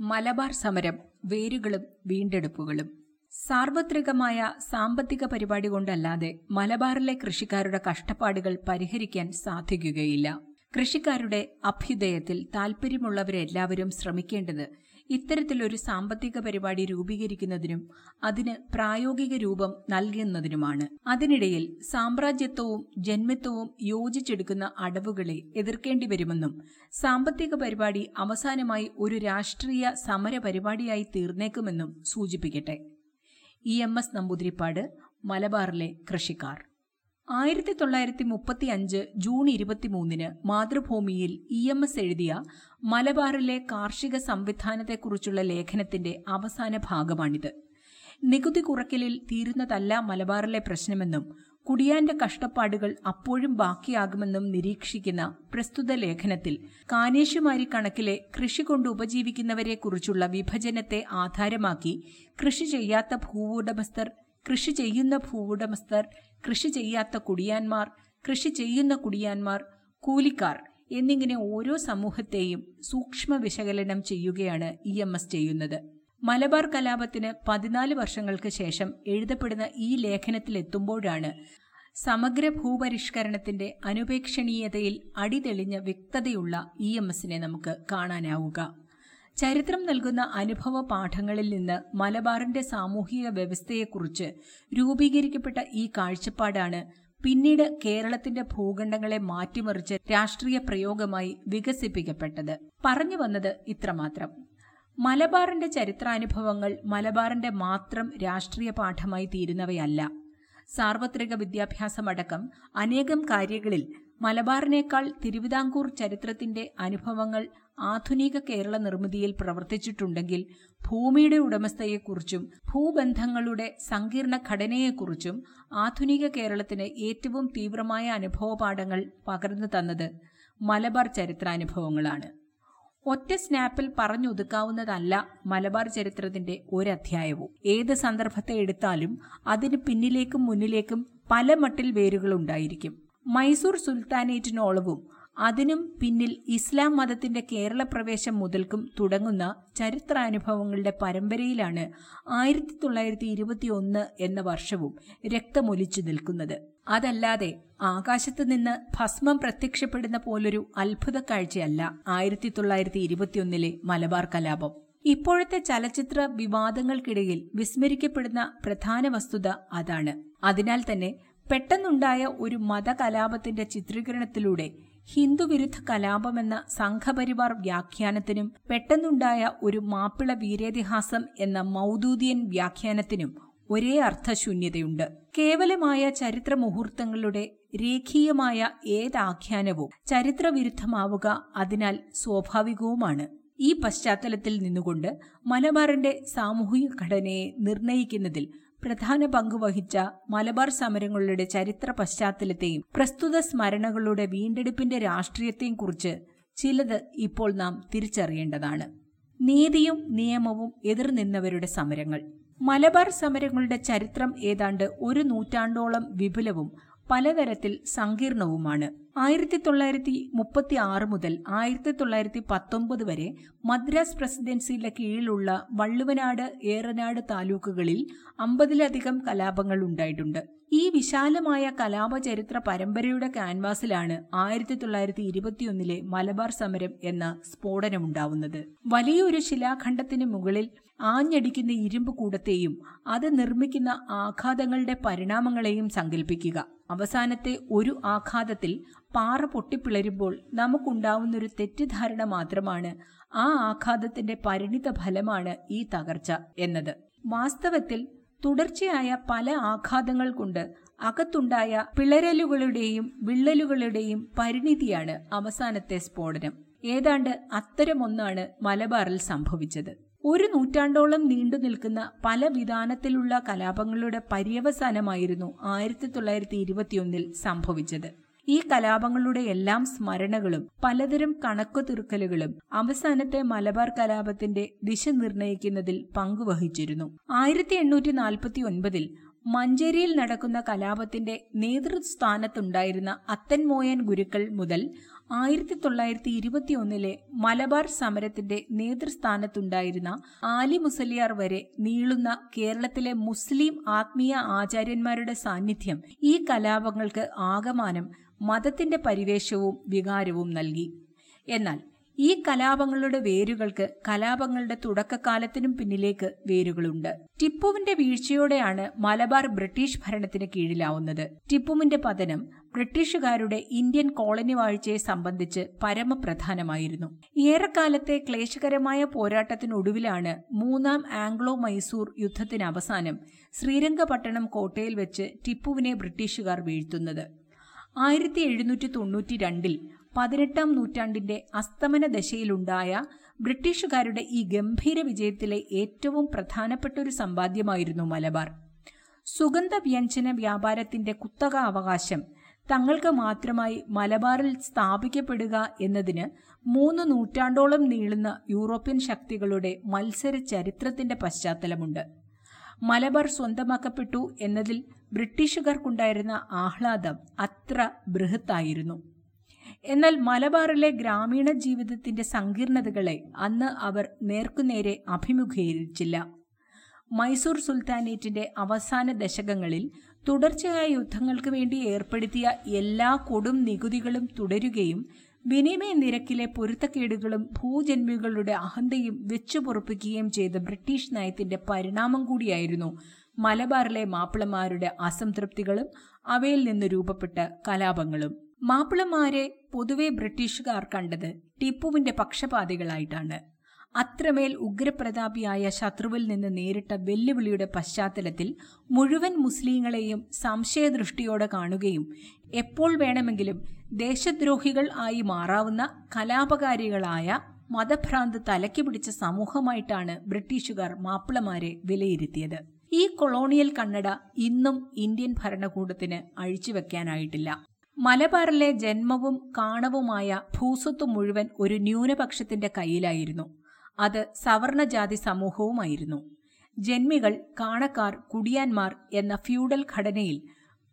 മലബാർ സമരം വേരുകളും വീണ്ടെടുപ്പുകളും. സാർവത്രികമായ സാമ്പത്തിക പരിപാടി കൊണ്ടല്ലാതെ മലബാറിലെ കൃഷിക്കാരുടെ കഷ്ടപ്പാടുകൾ പരിഹരിക്കാൻ സാധിക്കുകയില്ല. കൃഷിക്കാരുടെ അഭ്യുദയത്തിൽ താൽപ്പര്യമുള്ളവരെല്ലാവരും ശ്രമിക്കേണ്ടത് ഇത്തരത്തിലൊരു സാമ്പത്തിക പരിപാടി രൂപീകരിക്കുന്നതിനും അതിന് പ്രായോഗിക രൂപം നൽകുന്നതിനുമാണ്. അതിനിടയിൽ സാമ്രാജ്യത്വവും ജന്മത്വവും യോജിച്ചെടുക്കുന്ന അടവുകളെ എതിർക്കേണ്ടി വരുമെന്നും സാമ്പത്തിക പരിപാടി അവസാനമായി ഒരു രാഷ്ട്രീയ സമര പരിപാടിയായി തീർന്നേക്കുമെന്നും സൂചിപ്പിക്കട്ടെ. ഇ എം എസ് നമ്പൂതിരിപ്പാട് മലബാറിലെ കൃഷിക്കാർ. ആയിരത്തി തൊള്ളായിരത്തി മുപ്പത്തി അഞ്ച് ജൂൺ ഇരുപത്തിമൂന്നിന് മാതൃഭൂമിയിൽ ഇ എം എസ് എഴുതിയ മലബാറിലെ കാർഷിക സംവിധാനത്തെക്കുറിച്ചുള്ള ലേഖനത്തിന്റെ അവസാന ഭാഗമാണിത്. നികുതി കുറയ്ക്കലിൽ തീരുന്നതല്ല മലബാറിലെ പ്രശ്നമെന്നും കുടിയാന്റെ കഷ്ടപ്പാടുകൾ അപ്പോഴും ബാക്കിയാകുമെന്നും നിരീക്ഷിക്കുന്ന പ്രസ്തുത ലേഖനത്തിൽ കാനേശുമാരി കണക്കിലെ കൃഷി കൊണ്ട് ഉപജീവിക്കുന്നവരെക്കുറിച്ചുള്ള വിഭജനത്തെ ആധാരമാക്കി കൃഷി ചെയ്യാത്ത ഭൂവുടമസ്ഥർ കൃഷി ചെയ്യുന്ന ഭൂവുടമസ്ഥർ കൃഷി ചെയ്യാത്ത കുടിയാന്മാർ കൃഷി ചെയ്യുന്ന കുടിയാന്മാർ കൂലിക്കാർ എന്നിങ്ങനെ ഓരോ സമൂഹത്തെയും സൂക്ഷ്മ വിശകലനം ചെയ്യുകയാണ് ഇ എം എസ് ചെയ്യുന്നത്. മലബാർ കലാപത്തിന് പതിനാല് വർഷങ്ങൾക്ക് ശേഷം എഴുതപ്പെടുന്ന ഈ ലേഖനത്തിലെത്തുമ്പോഴാണ് സമഗ്ര ഭൂപരിഷ്കരണത്തിന്റെ അനുപേക്ഷണീയതയിൽ അടിതെളിഞ്ഞ വ്യക്തതയുള്ള ഇ എം എസിനെ നമുക്ക് കാണാനാവുക. ചരിത്രം നൽകുന്ന അനുഭവ പാഠങ്ങളിൽ നിന്ന് മലബാറിന്റെ സാമൂഹിക വ്യവസ്ഥയെക്കുറിച്ച് രൂപീകരിക്കപ്പെട്ട ഈ കാഴ്ചപ്പാടാണ് പിന്നീട് കേരളത്തിന്റെ ഭൂഖണ്ഡങ്ങളെ മാറ്റിമറിച്ച് രാഷ്ട്രീയ പ്രയോഗമായി വികസിപ്പിക്കപ്പെട്ടത്. പറഞ്ഞു വന്നത് ഇത്രമാത്രം. മലബാറിന്റെ ചരിത്രാനുഭവങ്ങൾ മലബാറിന്റെ മാത്രം രാഷ്ട്രീയ പാഠമായി തീരുന്നവയല്ല. സാർവത്രിക വിദ്യാഭ്യാസമടക്കം അനേകം കാര്യങ്ങളിൽ മലബാറിനേക്കാൾ തിരുവിതാംകൂർ ചരിത്രത്തിന്റെ അനുഭവങ്ങൾ ആധുനിക കേരള നിർമ്മിതിയിൽ പ്രവർത്തിച്ചിട്ടുണ്ടെങ്കിൽ ഭൂമിയുടെ ഉടമസ്ഥയെക്കുറിച്ചും ഭൂബന്ധങ്ങളുടെ സങ്കീർണ ഘടനയെക്കുറിച്ചും ആധുനിക കേരളത്തിന് ഏറ്റവും തീവ്രമായ അനുഭവപാഠങ്ങൾ പകർന്നു തന്നത് മലബാർ ചരിത്രാനുഭവങ്ങളാണ്. ഒറ്റ സ്നാപ്പിൽ പറഞ്ഞൊതുക്കാവുന്നതല്ല മലബാർ ചരിത്രത്തിന്റെ ഒരധ്യായവും. ഏത് സന്ദർഭത്തെ എടുത്താലും അതിന് പിന്നിലേക്കും മുന്നിലേക്കും പല മട്ടിൽ വേരുകളുണ്ടായിരിക്കും മൈസൂർ സുൽത്താനേറ്റിനോളവും അതിനും പിന്നിൽ ഇസ്ലാം മതത്തിന്റെ കേരള പ്രവേശം മുതൽക്കും തുടങ്ങുന്ന ചരിത്രാനുഭവങ്ങളുടെ പരമ്പരയിലാണ് ആയിരത്തി തൊള്ളായിരത്തി ഇരുപത്തിയൊന്ന് എന്ന വർഷവും രക്തമൊലിച്ചു നിൽക്കുന്നത്. അതല്ലാതെ ആകാശത്ത് നിന്ന് ഭസ്മം പ്രത്യക്ഷപ്പെടുന്ന പോലൊരു അത്ഭുത കാഴ്ചയല്ല ആയിരത്തി തൊള്ളായിരത്തി ഇരുപത്തിയൊന്നിലെ മലബാർ കലാപം. ഇപ്പോഴത്തെ ചലച്ചിത്ര വിവാദങ്ങൾക്കിടയിൽ വിസ്മരിക്കപ്പെടുന്ന പ്രധാന വസ്തുത അതാണ്. അതിനാൽ തന്നെ പെട്ടെന്നുണ്ടായ ഒരു മതകലാപത്തിന്റെ ചിത്രീകരണത്തിലൂടെ ഹിന്ദുവിരുദ്ധ കലാപമെന്ന സംഘപരിവാർ വ്യാഖ്യാനത്തിനും പെട്ടെന്നുണ്ടായ ഒരു മാപ്പിള വീരേതിഹാസം എന്ന മൗദൂദിയൻ വ്യാഖ്യാനത്തിനും ഒരേ അർത്ഥശൂന്യതയുണ്ട്. കേവലമായ ചരിത്ര മുഹൂർത്തങ്ങളുടെ രേഖീയമായ ഏതാഖ്യാനവും ചരിത്രവിരുദ്ധമാവുക അതിനാൽ സ്വാഭാവികവുമാണ്. ഈ പശ്ചാത്തലത്തിൽ നിന്നുകൊണ്ട് മലബാറിന്റെ സാമൂഹിക ഘടനയെ നിർണയിക്കുന്നതിൽ പ്രധാന പങ്ക് വഹിച്ച മലബാർ സമരങ്ങളുടെ ചരിത്ര പശ്ചാത്തലത്തെയും പ്രസ്തുത സ്മരണകളുടെ വീണ്ടെടുപ്പിന്റെ രാഷ്ട്രീയത്തെയും കുറിച്ച് ചിലത് ഇപ്പോൾ നാം തിരിച്ചറിയേണ്ടതാണ്. നീതിയും നിയമവും എതിർനിന്നവരുടെ സമരങ്ങൾ. മലബാർ സമരങ്ങളുടെ ചരിത്രം ഏതാണ്ട് ഒരു നൂറ്റാണ്ടോളം വിപുലവും പലതരത്തിൽ സങ്കീർണവുമാണ്. ആയിരത്തി തൊള്ളായിരത്തി മുപ്പത്തി ആറ് മുതൽ ആയിരത്തി തൊള്ളായിരത്തി പത്തൊമ്പത് വരെ മദ്രാസ് പ്രസിഡൻസിയുടെ കീഴിലുള്ള വള്ളുവനാട് ഏറനാട് താലൂക്കുകളിൽ അമ്പതിലധികം കലാപങ്ങൾ ഉണ്ടായിട്ടുണ്ട്. ഈ വിശാലമായ കലാപ ചരിത്ര പരമ്പരയുടെ ക്യാൻവാസിലാണ് ആയിരത്തി തൊള്ളായിരത്തി ഇരുപത്തിയൊന്നിലെ മലബാർ സമരം എന്ന സ്ഫോടനമുണ്ടാവുന്നത്. വലിയൊരു ശിലാഖണ്ഡത്തിന് മുകളിൽ ആഞ്ഞടിക്കുന്ന ഇരുമ്പ് കൂടത്തെയും അത് നിർമ്മിക്കുന്ന ആഘാതങ്ങളുടെ പരിണാമങ്ങളെയും സങ്കല്പിക്കുക അവസാനത്തെ ഒരു ആഘാതത്തിൽ പാറ പൊട്ടിപ്പിളരുമ്പോൾ നമുക്കുണ്ടാവുന്നൊരു തെറ്റിദ്ധാരണ മാത്രമാണ് ആ ആഘാതത്തിന്റെ പരിണിത ഫലമാണ് ഈ തകർച്ച എന്നത്. വാസ്തവത്തിൽ തുടർച്ചയായ പല ആഘാതങ്ങൾ കൊണ്ട് അകത്തുണ്ടായ പിളരലുകളുടെയും വിള്ളലുകളുടെയും പരിണിതിയാണ് അവസാനത്തെ സ്ഫോടനം. ഏതാണ്ട് അത്തരമൊന്നാണ് മലബാറിൽ സംഭവിച്ചത്. ഒരു നൂറ്റാണ്ടോളം നീണ്ടു നിൽക്കുന്ന പല വിധാനത്തിലുള്ള കലാപങ്ങളുടെ പര്യവസാനമായിരുന്നു ആയിരത്തി തൊള്ളായിരത്തി ഇരുപത്തിയൊന്നിൽ സംഭവിച്ചത്. ഈ കലാപങ്ങളുടെ എല്ലാം സ്മരണകളും പലതരം കണക്കു തീർക്കലുകളും അവസാനത്തെ മലബാർ കലാപത്തിന്റെ ദിശ നിർണയിക്കുന്നതിൽ പങ്കുവഹിച്ചിരുന്നു. ആയിരത്തി എണ്ണൂറ്റി നാൽപ്പത്തി ഒൻപതിൽ മഞ്ചേരിയിൽ നടക്കുന്ന കലാപത്തിന്റെ നേതൃസ്ഥാനത്തുണ്ടായിരുന്ന അത്തൻമോയൻ ഗുരുക്കൾ മുതൽ ആയിരത്തി തൊള്ളായിരത്തി ഇരുപത്തിയൊന്നിലെ മലബാർ സമരത്തിന്റെ നേതൃസ്ഥാനത്തുണ്ടായിരുന്ന ആലി മുസലിയാർ വരെ നീളുന്ന കേരളത്തിലെ മുസ്ലിം ആത്മീയ ആചാര്യന്മാരുടെ സാന്നിധ്യം ഈ കലാപങ്ങൾക്ക് ആകമാനം മതത്തിന്റെ പരിവേഷവും വികാരവും നൽകി. എന്നാൽ ഈ കലാപങ്ങളുടെ വേരുകൾക്ക് കലാപങ്ങളുടെ തുടക്കകാലത്തിനും പിന്നിലേക്ക് വേരുകളുണ്ട്. ടിപ്പുവിന്റെ വീഴ്ചയോടെയാണ് മലബാർ ബ്രിട്ടീഷ് ഭരണത്തിന് കീഴിലാവുന്നത്. ടിപ്പുവിന്റെ പതനം ബ്രിട്ടീഷുകാരുടെ ഇന്ത്യൻ കോളനി വാഴ്ചയെ സംബന്ധിച്ച് പരമപ്രധാനമായിരുന്നു. ഏറെക്കാലത്തെ ക്ലേശകരമായ പോരാട്ടത്തിനൊടുവിലാണ് മൂന്നാം ആംഗ്ലോ മൈസൂർ യുദ്ധത്തിന് അവസാനം ശ്രീരംഗപട്ടണം കോട്ടയിൽ വെച്ച് ടിപ്പുവിനെ ബ്രിട്ടീഷുകാർ വീഴ്ത്തുന്നത്. ആയിരത്തി എഴുന്നൂറ്റി തൊണ്ണൂറ്റി രണ്ടിൽ പതിനെട്ടാം നൂറ്റാണ്ടിന്റെ അസ്തമന ദശയിലുണ്ടായ ബ്രിട്ടീഷുകാരുടെ ഈ ഗംഭീര വിജയത്തിലെ ഏറ്റവും പ്രധാനപ്പെട്ട ഒരു സമ്പാദ്യമായിരുന്നു മലബാർ. സുഗന്ധ വ്യഞ്ജന വ്യാപാരത്തിന്റെ കുത്തക അവകാശം തങ്ങൾക്ക് മാത്രമായി മലബാറിൽ സ്ഥാപിക്കപ്പെടുക എന്നതിന് മൂന്ന് നൂറ്റാണ്ടോളം നീളുന്ന യൂറോപ്യൻ ശക്തികളുടെ മത്സര ചരിത്രത്തിന്റെ പശ്ചാത്തലമുണ്ട്. മലബാർ സ്വന്തമാക്കപ്പെട്ടു എന്നതിൽ ബ്രിട്ടീഷുകാർക്കുണ്ടായിരുന്ന ആഹ്ലാദം അത്ര ബൃഹത്തായിരുന്നു. എന്നാൽ മലബാറിലെ ഗ്രാമീണ ജീവിതത്തിന്റെ സങ്കീർണതകളെ അന്ന് അവർ നേർക്കുനേരെ അഭിമുഖീകരിച്ചില്ല. മൈസൂർ സുൽത്താനേറ്റിന്റെ അവസാന ദശകങ്ങളിൽ തുടർച്ചയായ യുദ്ധങ്ങൾക്ക് വേണ്ടി ഏർപ്പെടുത്തിയ എല്ലാ കൊടും നികുതികളും തുടരുകയും വിനിമയ നിരക്കിലെ പൊരുത്തക്കേടുകളും ഭൂജന്മികളുടെ അഹന്തയും വെച്ചുപൊറുപ്പിക്കുകയും ചെയ്ത ബ്രിട്ടീഷ് നയത്തിന്റെ പരിണാമം കൂടിയായിരുന്നു മലബാറിലെ മാപ്പിളമാരുടെ അസംതൃപ്തികളും അവയിൽ നിന്ന് രൂപപ്പെട്ട കലാപങ്ങളും. മാപ്പിളമാരെ പൊതുവെ ബ്രിട്ടീഷുകാർ കണ്ടത് ടിപ്പുവിന്റെ പക്ഷപാതികളായിട്ടാണ്. അത്രമേൽ ഉഗ്രപ്രതാപിയായ ശത്രുവിൽ നിന്ന് നേരിട്ട വെല്ലുവിളിയുടെ പശ്ചാത്തലത്തിൽ മുഴുവൻ മുസ്ലിങ്ങളെയും സംശയദൃഷ്ടിയോടെ കാണുകയും എപ്പോൾ വേണമെങ്കിലും ദേശദ്രോഹികൾ ആയി മാറാവുന്ന കലാപകാരികളായ മതഭ്രാന്ത് തലക്കി പിടിച്ച സമൂഹമായിട്ടാണ് ബ്രിട്ടീഷുകാർ മാപ്പിളമാരെ വിലയിരുത്തിയത്. ഈ കൊളോണിയൽ കണ്ണട ഇന്നും ഇന്ത്യൻ ഭരണകൂടത്തിന് അഴിച്ചുവെക്കാനായിട്ടില്ല മലബാറിലെ ജന്മവും കാണവുമായ ഭൂസ്വത്ത് മുഴുവൻ ഒരു ന്യൂനപക്ഷത്തിന്റെ കയ്യിലായിരുന്നു. അത് സവർണജാതി സമൂഹവുമായിരുന്നു. ജന്മികൾ കാണക്കാർ കുടിയാന്മാർ എന്ന ഫ്യൂഡൽ ഘടനയിൽ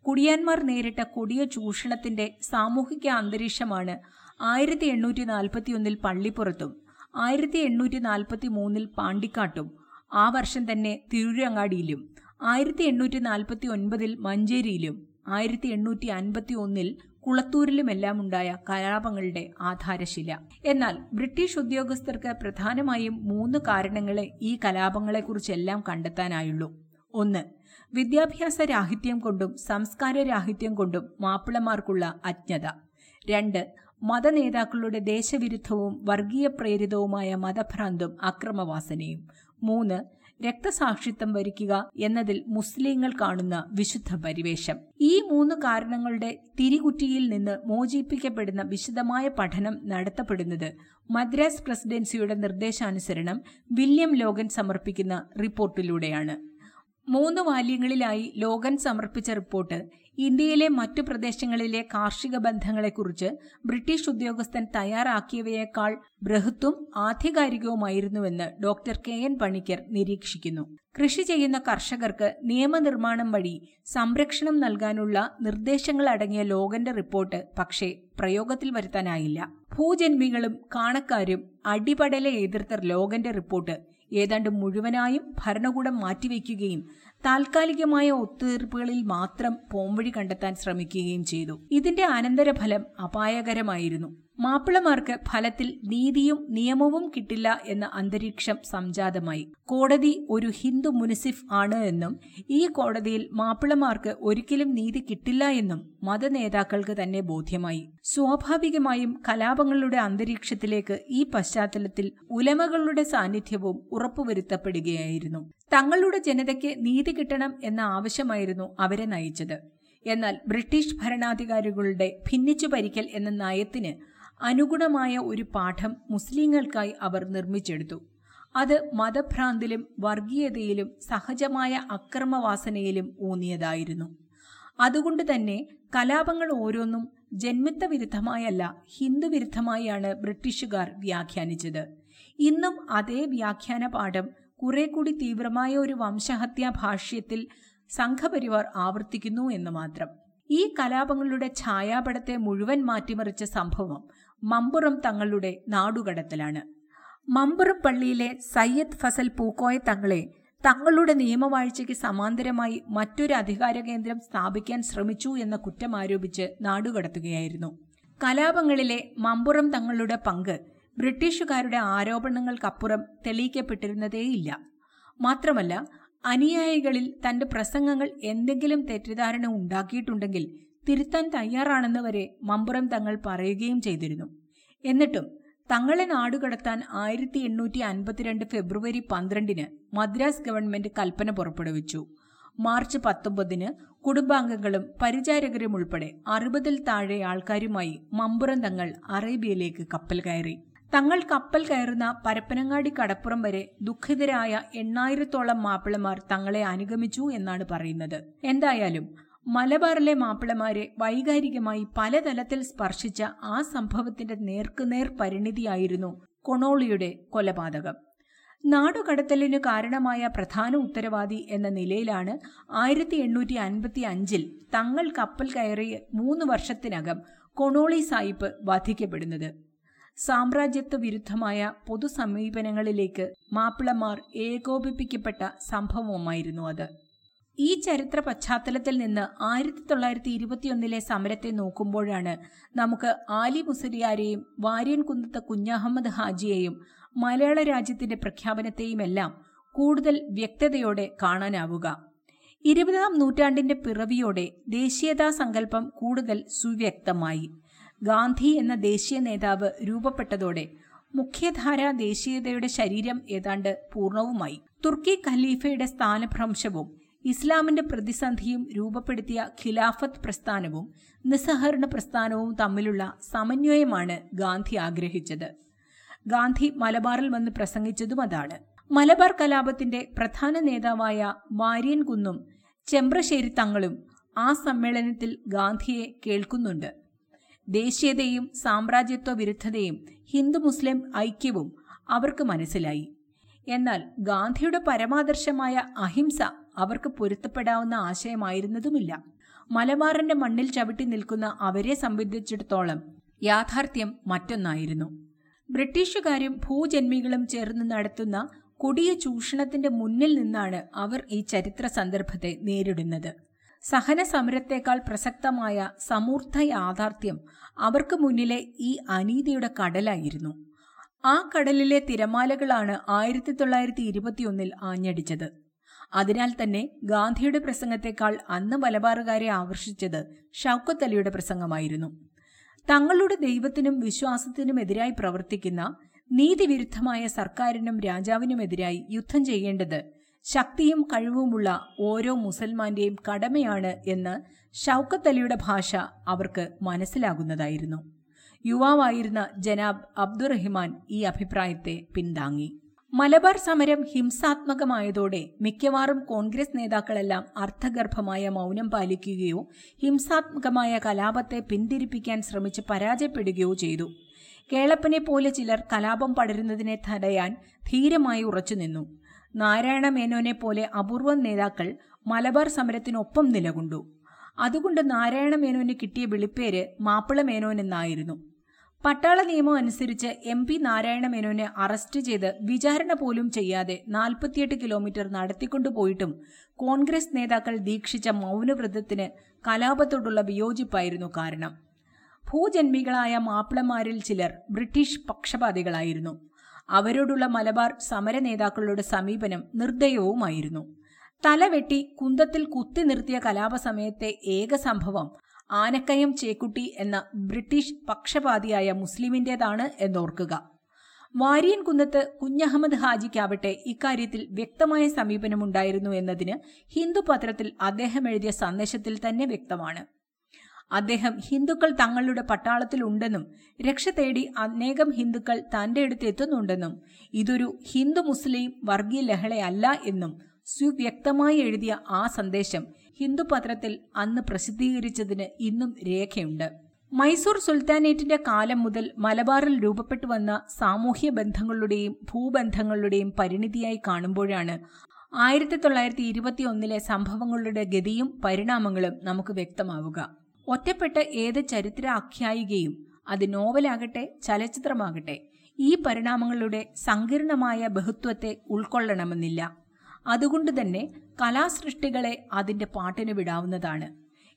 കുടിയാന്മാർ നേരിട്ട കൊടിയ ചൂഷണത്തിന്റെ സാമൂഹിക അന്തരീക്ഷമാണ് ആയിരത്തി എണ്ണൂറ്റി നാൽപ്പത്തിയൊന്നിൽ പള്ളിപ്പുറത്തും ആയിരത്തി എണ്ണൂറ്റി നാൽപ്പത്തി മൂന്നിൽ പാണ്ടിക്കാട്ടും ആ വർഷം തന്നെ തിരുരങ്ങാടിയിലും ആയിരത്തി എണ്ണൂറ്റി നാൽപ്പത്തി ഒൻപതിൽ മഞ്ചേരിയിലും ആയിരത്തി എണ്ണൂറ്റി അൻപത്തി ഒന്നിൽ കുളത്തൂരിലുമെല്ലാം ഉണ്ടായ കലാപങ്ങളുടെ ആധാരശില. എന്നാൽ ബ്രിട്ടീഷ് ഉദ്യോഗസ്ഥർക്ക് പ്രധാനമായും മൂന്ന് കാരണങ്ങളെ ഈ കലാപങ്ങളെക്കുറിച്ചെല്ലാം കണ്ടെത്താനായുള്ളൂ. ഒന്ന് വിദ്യാഭ്യാസ രാഹിത്യം കൊണ്ടും സംസ്കാര രാഹിത്യം കൊണ്ടും മാപ്പിളമാർക്കുള്ള അജ്ഞത. രണ്ട് മതനേതാക്കളുടെ ദേശവിരുദ്ധവും വർഗീയ പ്രേരിതവുമായ മതഭ്രാന്തും അക്രമവാസനയും. മൂന്ന് രക്തസാക്ഷിത്വം വരിക്കുക എന്നതിൽ മുസ്ലിങ്ങൾ കാണുന്ന വിശുദ്ധ പരിവേഷം. ഈ മൂന്ന് കാരണങ്ങളുടെ തിരികുറ്റിയിൽ നിന്ന് മോചിപ്പിക്കപ്പെടുന്ന വിശദമായ പഠനം നടത്തപ്പെടുന്നത് മദ്രാസ് പ്രസിഡൻസിയുടെ നിർദ്ദേശാനുസരണം വില്യം ലോഗൻ സമർപ്പിക്കുന്ന റിപ്പോർട്ടിലൂടെയാണ്. മൂന്ന് വാല്യങ്ങളിലായി ലോഗൻ സമർപ്പിച്ച റിപ്പോർട്ട് ഇന്ത്യയിലെ മറ്റു പ്രദേശങ്ങളിലെ കാർഷിക ബന്ധങ്ങളെക്കുറിച്ച് ബ്രിട്ടീഷ് ഉദ്യോഗസ്ഥൻ തയ്യാറാക്കിയവയേക്കാൾ ബൃഹത്തും ആധികാരികവുമായിരുന്നുവെന്ന് ഡോക്ടർ കെ എൻ പണിക്കർ നിരീക്ഷിക്കുന്നു. കൃഷി ചെയ്യുന്ന കർഷകർക്ക് നിയമനിർമ്മാണം വഴി സംരക്ഷണം നൽകാനുള്ള നിർദ്ദേശങ്ങൾ അടങ്ങിയ ലോകന്റെ റിപ്പോർട്ട് പക്ഷേ പ്രയോഗത്തിൽ വരുത്താനായില്ല. ഭൂജന്മികളും കാണക്കാരും അടിപടലെ എതിർത്ത ലോകന്റെ റിപ്പോർട്ട് ഏതാണ്ട് മുഴുവനായും ഭരണകൂടം മാറ്റിവെക്കുകയും താൽക്കാലികമായ ഒത്തുതീർപ്പുകളിൽ മാത്രം പോംവഴി കണ്ടെത്താൻ ശ്രമിക്കുകയും ചെയ്തു. ഇതിന്റെ അനന്തരഫലം അപായകരമായിരുന്നു. മാപ്പിളമാർക്ക് ഫലത്തിൽ നീതിയും നിയമവും കിട്ടില്ല എന്ന അന്തരീക്ഷം സംജാതമായി. കോടതി ഒരു ഹിന്ദു മുനിസിഫ് ആണ് എന്നും ഈ കോടതിയിൽ മാപ്പിളമാർക്ക് ഒരിക്കലും നീതി കിട്ടില്ല എന്നും മതനേതാക്കൾക്ക് തന്നെ ബോധ്യമായി. സ്വാഭാവികമായും കലാപങ്ങളുടെ അന്തരീക്ഷത്തിലേക്ക് ഈ പശ്ചാത്തലത്തിൽ ഉലമകളുടെ സാന്നിധ്യവും ഉറപ്പുവരുത്തപ്പെടുകയായിരുന്നു. തങ്ങളുടെ ജനതയ്ക്ക് നീതി കിട്ടണം എന്ന ആവശ്യമായിരുന്നു അവരെ നയിച്ചത്. എന്നാൽ ബ്രിട്ടീഷ് ഭരണാധികാരികളുടെ ഭിന്നിച്ചു ഭരിക്കൽ എന്ന നയത്തിന് അനുഗുണമായ ഒരു പാഠം മുസ്ലിങ്ങൾക്കായി അവർ നിർമ്മിച്ചെടുത്തു. അത് മതഭ്രാന്തിലും വർഗീയതയിലും സഹജമായ അക്രമവാസനയിലും ഊന്നിയതായിരുന്നു. അതുകൊണ്ട് തന്നെ കലാപങ്ങൾ ഓരോന്നും ജന്മിത്ത വിരുദ്ധമായല്ല ഹിന്ദു വിരുദ്ധമായാണ് ബ്രിട്ടീഷുകാർ വ്യാഖ്യാനിച്ചത്. ഇന്നും അതേ വ്യാഖ്യാന പാഠം കുറെ കൂടി തീവ്രമായ ഒരു വംശഹത്യാ ഭാഷ്യത്തിൽ സംഘപരിവാർ ആവർത്തിക്കുന്നു എന്ന് മാത്രം. ഈ കലാപങ്ങളുടെ ഛായാപടത്തെ മുഴുവൻ മാറ്റിമറിച്ച സംഭവം മമ്പുറം തങ്ങളുടെ നാടുകടത്തലാണ്. മമ്പുറം പള്ളിയിലെ സയ്യദ് ഫസൽ പൂക്കോയ തങ്ങളെ തങ്ങളുടെ നിയമവാഴ്ചയ്ക്ക് സമാന്തരമായി മറ്റൊരു അധികാര കേന്ദ്രം സ്ഥാപിക്കാൻ ശ്രമിച്ചു എന്ന കുറ്റം ആരോപിച്ച് നാടുകടത്തുകയായിരുന്നു. കലാപങ്ങളിലെ മമ്പുറം തങ്ങളുടെ പങ്ക് ബ്രിട്ടീഷുകാരുടെ ആരോപണങ്ങൾക്കപ്പുറം തെളിയിക്കപ്പെട്ടിരുന്നതേയില്ല. മാത്രമല്ല അനുയായികളിൽ തന്റെ പ്രസംഗങ്ങൾ എന്തെങ്കിലും തെറ്റിദ്ധാരണ ഉണ്ടാക്കിയിട്ടുണ്ടെങ്കിൽ തിരുത്താൻ തയ്യാറാണെന്ന് വരെ മമ്പുറം തങ്ങൾ പറയുകയും ചെയ്തിരുന്നു. എന്നിട്ടും തങ്ങളെ നാടുകടത്താൻ ആയിരത്തി എണ്ണൂറ്റി അൻപത്തിരണ്ട് ഫെബ്രുവരി പന്ത്രണ്ടിന് മദ്രാസ് ഗവൺമെന്റ് കൽപ്പന പുറപ്പെടുവിച്ചു. മാർച്ച് പത്തൊമ്പതിന് കുടുംബാംഗങ്ങളും പരിചാരകരും ഉൾപ്പെടെ അറുപതിൽ താഴെ ആൾക്കാരുമായി മമ്പുറം തങ്ങൾ അറേബ്യയിലേക്ക് കപ്പൽ കയറി. തങ്ങൾ കപ്പൽ കയറുന്ന പരപ്പനങ്ങാടി കടപ്പുറം വരെ ദുഃഖിതരായ എണ്ണായിരത്തോളം മാപ്പിളമാർ തങ്ങളെ അനുഗമിച്ചു എന്നാണ് പറയുന്നത്. എന്തായാലും മലബാറിലെ മാപ്പിളമാരെ വൈകാരികമായി പലതലത്തിൽ സ്പർശിച്ച ആ സംഭവത്തിന്റെ നേർക്കുനേർ പരിണിതിയായിരുന്നു കൊണോളിയുടെ കൊലപാതകം. നാടുകടത്തലിനു കാരണമായ പ്രധാന ഉത്തരവാദി എന്ന നിലയിലാണ് ആയിരത്തി എണ്ണൂറ്റി അൻപത്തി അഞ്ചിൽ തങ്ങൾ കപ്പൽ കയറി മൂന്ന് വർഷത്തിനകം കൊണോളി സായിപ്പ് വധിക്കപ്പെടുന്നത്. സാമ്രാജ്യത്വ വിരുദ്ധമായ പൊതുസമീപനങ്ങളിലേക്ക് മാപ്പിളമാർ ഏകോപിപ്പിക്കപ്പെട്ട സംഭവമായിരുന്നു അത്. ഈ ചരിത്ര പശ്ചാത്തലത്തിൽ നിന്ന് ആയിരത്തി തൊള്ളായിരത്തി ഇരുപത്തിയൊന്നിലെ സമരത്തെ നോക്കുമ്പോഴാണ് നമുക്ക് ആലി മുസരിയാരെയും വാര്യൻകുന്നത്ത് കുഞ്ഞഹമ്മദ് ഹാജിയെയും മലയാള രാജ്യത്തിന്റെ പ്രഖ്യാപനത്തെയുമെല്ലാം കൂടുതൽ വ്യക്തതയോടെ കാണാനാവുക. ഇരുപതാം നൂറ്റാണ്ടിന്റെ പിറവിയോടെ ദേശീയതാ സങ്കല്പം കൂടുതൽ സുവ്യക്തമായി. ഗാന്ധി എന്ന ദേശീയ നേതാവ് രൂപപ്പെട്ടതോടെ മുഖ്യധാര ദേശീയതയുടെ ശരീരം ഏതാണ്ട് പൂർണവുമായി. തുർക്കി ഖലീഫയുടെ സ്ഥാനഭ്രംശവും ഇസ്ലാമിന്റെ പ്രതിസന്ധിയും രൂപപ്പെടുത്തിയ ഖിലാഫത്ത് പ്രസ്ഥാനവും നിസ്സഹരണ പ്രസ്ഥാനവും തമ്മിലുള്ള സമന്വയമാണ് ഗാന്ധി ആഗ്രഹിച്ചത്. ഗാന്ധി മലബാറിൽ വന്ന് പ്രസംഗിച്ചതും അതാണ്. മലബാർ കലാപത്തിന്റെ പ്രധാന നേതാവായ വാര്യൻ കുന്നും ചെമ്പ്രശ്ശേരി തങ്ങളും ആ സമ്മേളനത്തിൽ ഗാന്ധിയെ കേൾക്കുന്നുണ്ട്. ദേശീയതയും സാമ്രാജ്യത്വ വിരുദ്ധതയും ഹിന്ദു മുസ്ലിം ഐക്യവും അവർക്ക് മനസ്സിലായി. എന്നാൽ ഗാന്ധിയുടെ പരമാദർശമായ അഹിംസ അവർക്ക് പൊരുത്തപ്പെടാവുന്ന ആശയമായിരുന്നതുമില്ല. മലബാറിന്റെ മണ്ണിൽ ചവിട്ടി നിൽക്കുന്ന അവരെ സംബന്ധിച്ചിടത്തോളം യാഥാർത്ഥ്യം മറ്റൊന്നായിരുന്നു. ബ്രിട്ടീഷുകാരും ഭൂജന്മികളും ചേർന്ന് നടത്തുന്ന കൊടിയ ചൂഷണത്തിന്റെ മുന്നിൽ നിന്നാണ് അവർ ഈ ചരിത്ര സന്ദർഭത്തെ നേരിടുന്നത്. സഹന സമരത്തേക്കാൾ പ്രസക്തമായ സമൂർദ്ധ യാഥാർത്ഥ്യം അവർക്ക് മുന്നിലെ ഈ അനീതിയുടെ കടലായിരുന്നു. ആ കടലിലെ തിരമാലകളാണ് ആയിരത്തി തൊള്ളായിരത്തി ഇരുപത്തിയൊന്നിൽ ആഞ്ഞടിച്ചത്. അതിനാൽ തന്നെ ഗാന്ധിയുടെ പ്രസംഗത്തെക്കാൾ അന്ന് മലബാറുകാരെ ആകർഷിച്ചത് ഷൗക്കത്ത് അലിയുടെ പ്രസംഗമായിരുന്നു. തങ്ങളുടെ ദൈവത്തിനും വിശ്വാസത്തിനുമെതിരായി പ്രവർത്തിക്കുന്ന നീതിവിരുദ്ധമായ സർക്കാരിനും രാജാവിനുമെതിരായി യുദ്ധം ചെയ്യേണ്ടത് ശക്തിയും കഴിവുമുള്ള ഓരോ മുസൽമാന്റെയും കടമയാണ് എന്ന് ഷൗക്കത്ത് അലിയുടെ ഭാഷ അവർക്ക് മനസ്സിലാകുന്നതായിരുന്നു. യുവാവായിരുന്ന ജനാബ് അബ്ദുറഹിമാൻ ഈ അഭിപ്രായത്തെ പിന്താങ്ങി. മലബാർ സമരം ഹിംസാത്മകമായതോടെ മിക്കവാറും കോൺഗ്രസ് നേതാക്കളെല്ലാം അർത്ഥഗർഭമായ മൗനം പാലിക്കുകയോ ഹിംസാത്മകമായ കലാപത്തെ പിന്തിരിപ്പിക്കാൻ ശ്രമിച്ച് പരാജയപ്പെടുകയോ ചെയ്തു. കേളപ്പനെ പോലെ ചിലർ കലാപം പടരുന്നതിനെ തടയാൻ ധീരമായി ഉറച്ചുനിന്നു നാരായണ മേനോനെ പോലെ അപൂർവം നേതാക്കൾ മലബാർ സമരത്തിനൊപ്പം നിലകൊണ്ടു. അതുകൊണ്ട് നാരായണ മേനോന് കിട്ടിയ വിളിപ്പേര് മാപ്പിള മേനോൻ എന്നായിരുന്നു. പട്ടാള നിയമം അനുസരിച്ച് എം പി നാരായണ മേനോനെ അറസ്റ്റ് ചെയ്ത് വിചാരണ പോലും ചെയ്യാതെ നാൽപ്പത്തിയെട്ട് കിലോമീറ്റർ നടത്തിക്കൊണ്ടുപോയിട്ടും കോൺഗ്രസ് നേതാക്കൾ ദീക്ഷിച്ച മൗനവ്രതത്തിന് കലാപത്തോടുള്ള വിയോജിപ്പായിരുന്നു കാരണം. ഭൂജന്മികളായ മാപ്പിളമാരിൽ ചിലർ ബ്രിട്ടീഷ് പക്ഷപാതികളായിരുന്നു. അവരോടുള്ള മലബാർ സമര നേതാക്കളുടെ സമീപനം നിർദ്ദയവുമായിരുന്നു. തലവെട്ടി കുന്തത്തിൽ കുത്തി നിർത്തിയ കലാപസമയത്തെ ഏക സംഭവം ആനക്കയം ചേക്കുട്ടി എന്ന ബ്രിട്ടീഷ് പക്ഷപാതിയായ മുസ്ലിമിന്റേതാണ് എന്നോർക്കുക. വാരിയൻ കുന്നത്ത് കുഞ്ഞഹമ്മദ് ഹാജിക്കാവട്ടെ ഇക്കാര്യത്തിൽ വ്യക്തമായ സമീപനമുണ്ടായിരുന്നു എന്നതിന് ഹിന്ദു പത്രത്തിൽ അദ്ദേഹം എഴുതിയ സന്ദേശത്തിൽ തന്നെ വ്യക്തമാണ്. അദ്ദേഹം ഹിന്ദുക്കൾ തങ്ങളുടെ പട്ടാളത്തിലുണ്ടെന്നും രക്ഷ തേടി അനേകം ഹിന്ദുക്കൾ തന്റെ അടുത്ത് എത്തുന്നുണ്ടെന്നും ഇതൊരു ഹിന്ദു മുസ്ലിം വർഗീയ ലഹളയല്ല എന്നും സുവ്യക്തമായി എഴുതിയ ആ സന്ദേശം ഹിന്ദു പത്രത്തിൽ അന്ന് പ്രസിദ്ധീകരിച്ചതിന് ഇന്നും രേഖയുണ്ട്. മൈസൂർ സുൽത്താനേറ്റിന്റെ കാലം മുതൽ മലബാറിൽ രൂപപ്പെട്ടു വന്ന സാമൂഹ്യ ബന്ധങ്ങളുടെയും ഭൂബന്ധങ്ങളുടെയും പരിണിതിയായി കാണുമ്പോഴാണ് ആയിരത്തി തൊള്ളായിരത്തി ഇരുപത്തി ഒന്നിലെ സംഭവങ്ങളുടെ ഗതിയും പരിണാമങ്ങളും നമുക്ക് വ്യക്തമാവുക. ഒറ്റപ്പെട്ട ഏത് ചരിത്ര ആഖ്യായികയും അത് നോവലാകട്ടെ ചലച്ചിത്രമാകട്ടെ ഈ പരിണാമങ്ങളുടെ സങ്കീർണമായ ബഹുത്വത്തെ ഉൾക്കൊള്ളണമെന്നില്ല. അതുകൊണ്ട് തന്നെ കലാസൃഷ്ടികളെ അതിന്റെ പാട്ടിന് വിടാവുന്നതാണ്.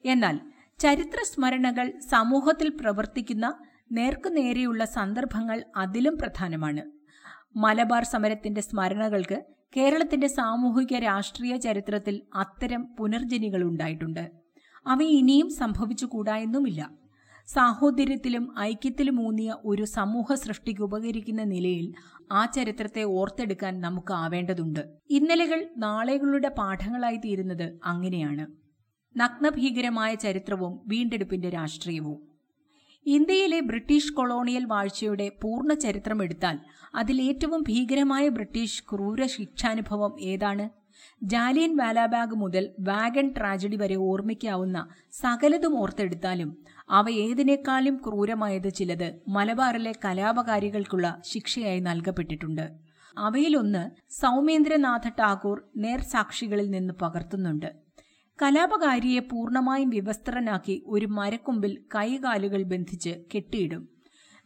എന്നാൽ ചരിത്ര സ്മരണകൾ സമൂഹത്തിൽ പ്രവർത്തിക്കുന്ന നേർക്കുനേരെയുള്ള സന്ദർഭങ്ങൾ അതിലും പ്രധാനമാണ്. മലബാർ സമരത്തിന്റെ സ്മരണകൾക്ക് കേരളത്തിന്റെ സാമൂഹിക രാഷ്ട്രീയ ചരിത്രത്തിൽ അത്തരം പുനർജനികൾ ഉണ്ടായിട്ടുണ്ട്. അവ ഇനിയും സംഭവിച്ചുകൂടായെന്നുമില്ല സാഹോദര്യത്തിലും ഐക്യത്തിലും ഊന്നിയ ഒരു സമൂഹ സൃഷ്ടിക്ക് ഉപകരിക്കുന്ന നിലയിൽ ആ ചരിത്രത്തെ ഓർത്തെടുക്കാൻ നമുക്ക് ആവേണ്ടതുണ്ട്. ഇന്നലകൾ നാളെകളുടെ പാഠങ്ങളായി തീരുന്നത് അങ്ങനെയാണ്. നഗ്നഭീകരമായ ചരിത്രവും വീണ്ടെടുപ്പിന്റെ രാഷ്ട്രീയവും. ഇന്ത്യയിലെ ബ്രിട്ടീഷ് കൊളോണിയൽ വാഴ്ചയുടെ പൂർണ ചരിത്രം എടുത്താൽ അതിലേറ്റവും ഭീകരമായ ബ്രിട്ടീഷ് ക്രൂര ശിക്ഷാനുഭവം ഏതാണ്? ജാലിയൻ വാലാബാഗ് മുതൽ വാഗൺ ട്രാജഡി വരെ ഓർമ്മിക്കാവുന്ന സകലതും ഓർത്തെടുത്താലും അവ ഏതിനേക്കാളും ക്രൂരമായത് ചിലത് മലബാറിലെ കലാപകാരികൾക്കുള്ള ശിക്ഷയായി നൽകപ്പെട്ടിട്ടുണ്ട്. അവയിലൊന്ന് സൗമേന്ദ്രനാഥ ടാഗോർ നേർസാക്ഷികളിൽ നിന്ന് പകർത്തുന്നുണ്ട്. കലാപകാരിയെ പൂർണമായും വിവസ്ത്രനാക്കി ഒരു മരക്കൊമ്പിൽ കൈകാലുകൾ ബന്ധിച്ച് കെട്ടിയിടും.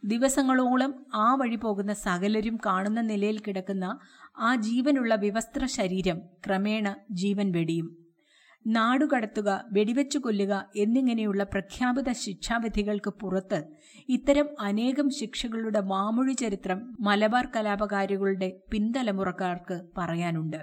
ദിവസങ്ങളോളം ആ വഴി പോകുന്ന സകലരും കാണുന്ന നിലയിൽ കിടക്കുന്ന ആ ജീവനുള്ള വിവസ്ത്ര ശരീരം ക്രമേണ ജീവൻ വെടിയും. നാടുകടത്തുക വെടിവെച്ചു കൊല്ലുക എന്നിങ്ങനെയുള്ള പ്രഖ്യാപിത ശിക്ഷാവിധികൾക്ക് പുറത്ത് ഇത്തരം അനേകം ശിക്ഷകളുടെ വാമൊഴി ചരിത്രം മലബാർ കലാപകാരികളുടെ പിന്തലമുറക്കാർക്ക് പറയാനുണ്ട്.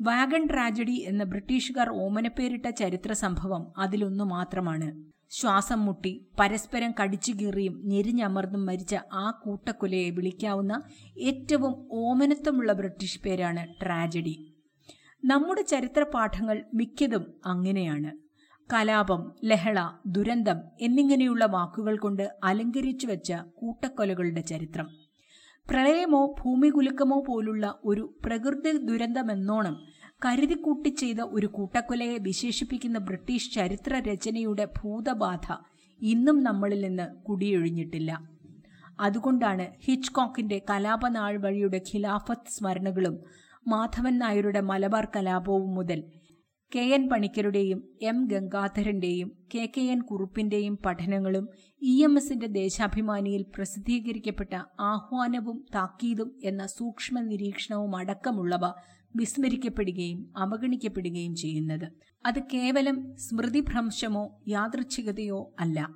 വാഗൺ ട്രാജഡി എന്ന ബ്രിട്ടീഷുകാർ ഓമനപ്പേരിട്ട ചരിത്ര സംഭവം അതിലൊന്നു മാത്രമാണ്. ശ്വാസം മുട്ടി പരസ്പരം കടിച്ചു കീറിയും ഞെരിഞ്ഞമർന്നും മരിച്ച ആ കൂട്ടക്കൊലയെ വിളിക്കാവുന്ന ഏറ്റവും ഓമനത്വമുള്ള ബ്രിട്ടീഷ് പേരാണ് ട്രാജഡി. നമ്മുടെ ചരിത്ര പാഠങ്ങൾ മിക്കതും അങ്ങനെയാണ്. കലാപം ലഹള ദുരന്തം എന്നിങ്ങനെയുള്ള വാക്കുകൾ കൊണ്ട് അലങ്കരിച്ചു വെച്ച കൂട്ടക്കൊലകളുടെ ചരിത്രം. പ്രളയമോ ഭൂമികുലുക്കമോ പോലുള്ള ഒരു പ്രകൃതി ദുരന്തമെന്നോണം കരുതിക്കൂട്ടി ചെയ്ത ഒരു കൂട്ടക്കൊലയെ വിശേഷിപ്പിക്കുന്ന ബ്രിട്ടീഷ് ചരിത്ര രചനയുടെ ഭൂതബാധ ഇന്നും നമ്മളിൽ നിന്ന് കുടിയൊഴിഞ്ഞിട്ടില്ല. അതുകൊണ്ടാണ് ഹിച്ച്കോക്കിന്റെ കലാപനാൾ വഴിയുടെ ഖിലാഫത്ത് സ്മരണകളും മാധവൻ നായരുടെ മലബാർ കലാപവും മുതൽ കെ എൻ പണിക്കരുടെയും എം ഗംഗാധരന്റെയും കെ കെ എൻ കുറുപ്പിന്റെയും പഠനങ്ങളും ഇ എം എസിന്റെ ദേശാഭിമാനിയിൽ പ്രസിദ്ധീകരിക്കപ്പെട്ട ആഹ്വാനവും താക്കീതും എന്ന സൂക്ഷ്മ നിരീക്ഷണവും അടക്കമുള്ളവ വിസ്മരിക്കപ്പെടുകയും അവഗണിക്കപ്പെടുകയും ചെയ്യുന്നത്. അത് കേവലം സ്മൃതിഭ്രംശമോ യാദൃച്ഛികതയോ അല്ല.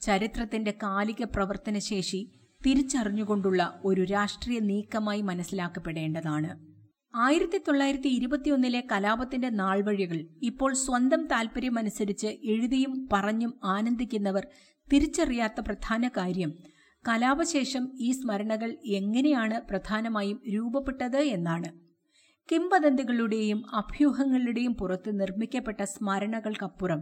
ചരിത്രത്തിന്റെ കാലിക പ്രവർത്തനശേഷി തിരിച്ചറിഞ്ഞുകൊണ്ടുള്ള ഒരു രാഷ്ട്രീയ നീക്കമായി മനസ്സിലാക്കപ്പെടേണ്ടതാണ്. ആയിരത്തി തൊള്ളായിരത്തി ഇരുപത്തിയൊന്നിലെ കലാപത്തിന്റെ നാൾവഴികൾ ഇപ്പോൾ സ്വന്തം താൽപ്പര്യമനുസരിച്ച് എഴുതിയും പറഞ്ഞും ആനന്ദിക്കുന്നവർ തിരിച്ചറിയാത്ത പ്രധാന കാര്യം കലാപശേഷം ഈ സ്മരണകൾ എങ്ങനെയാണ് പ്രധാനമായും രൂപപ്പെട്ടത് എന്നാണ്. കിംവദന്തികളുടെയും അഭ്യൂഹങ്ങളുടെയും പുറത്ത് നിർമ്മിക്കപ്പെട്ട സ്മരണകൾക്കപ്പുറം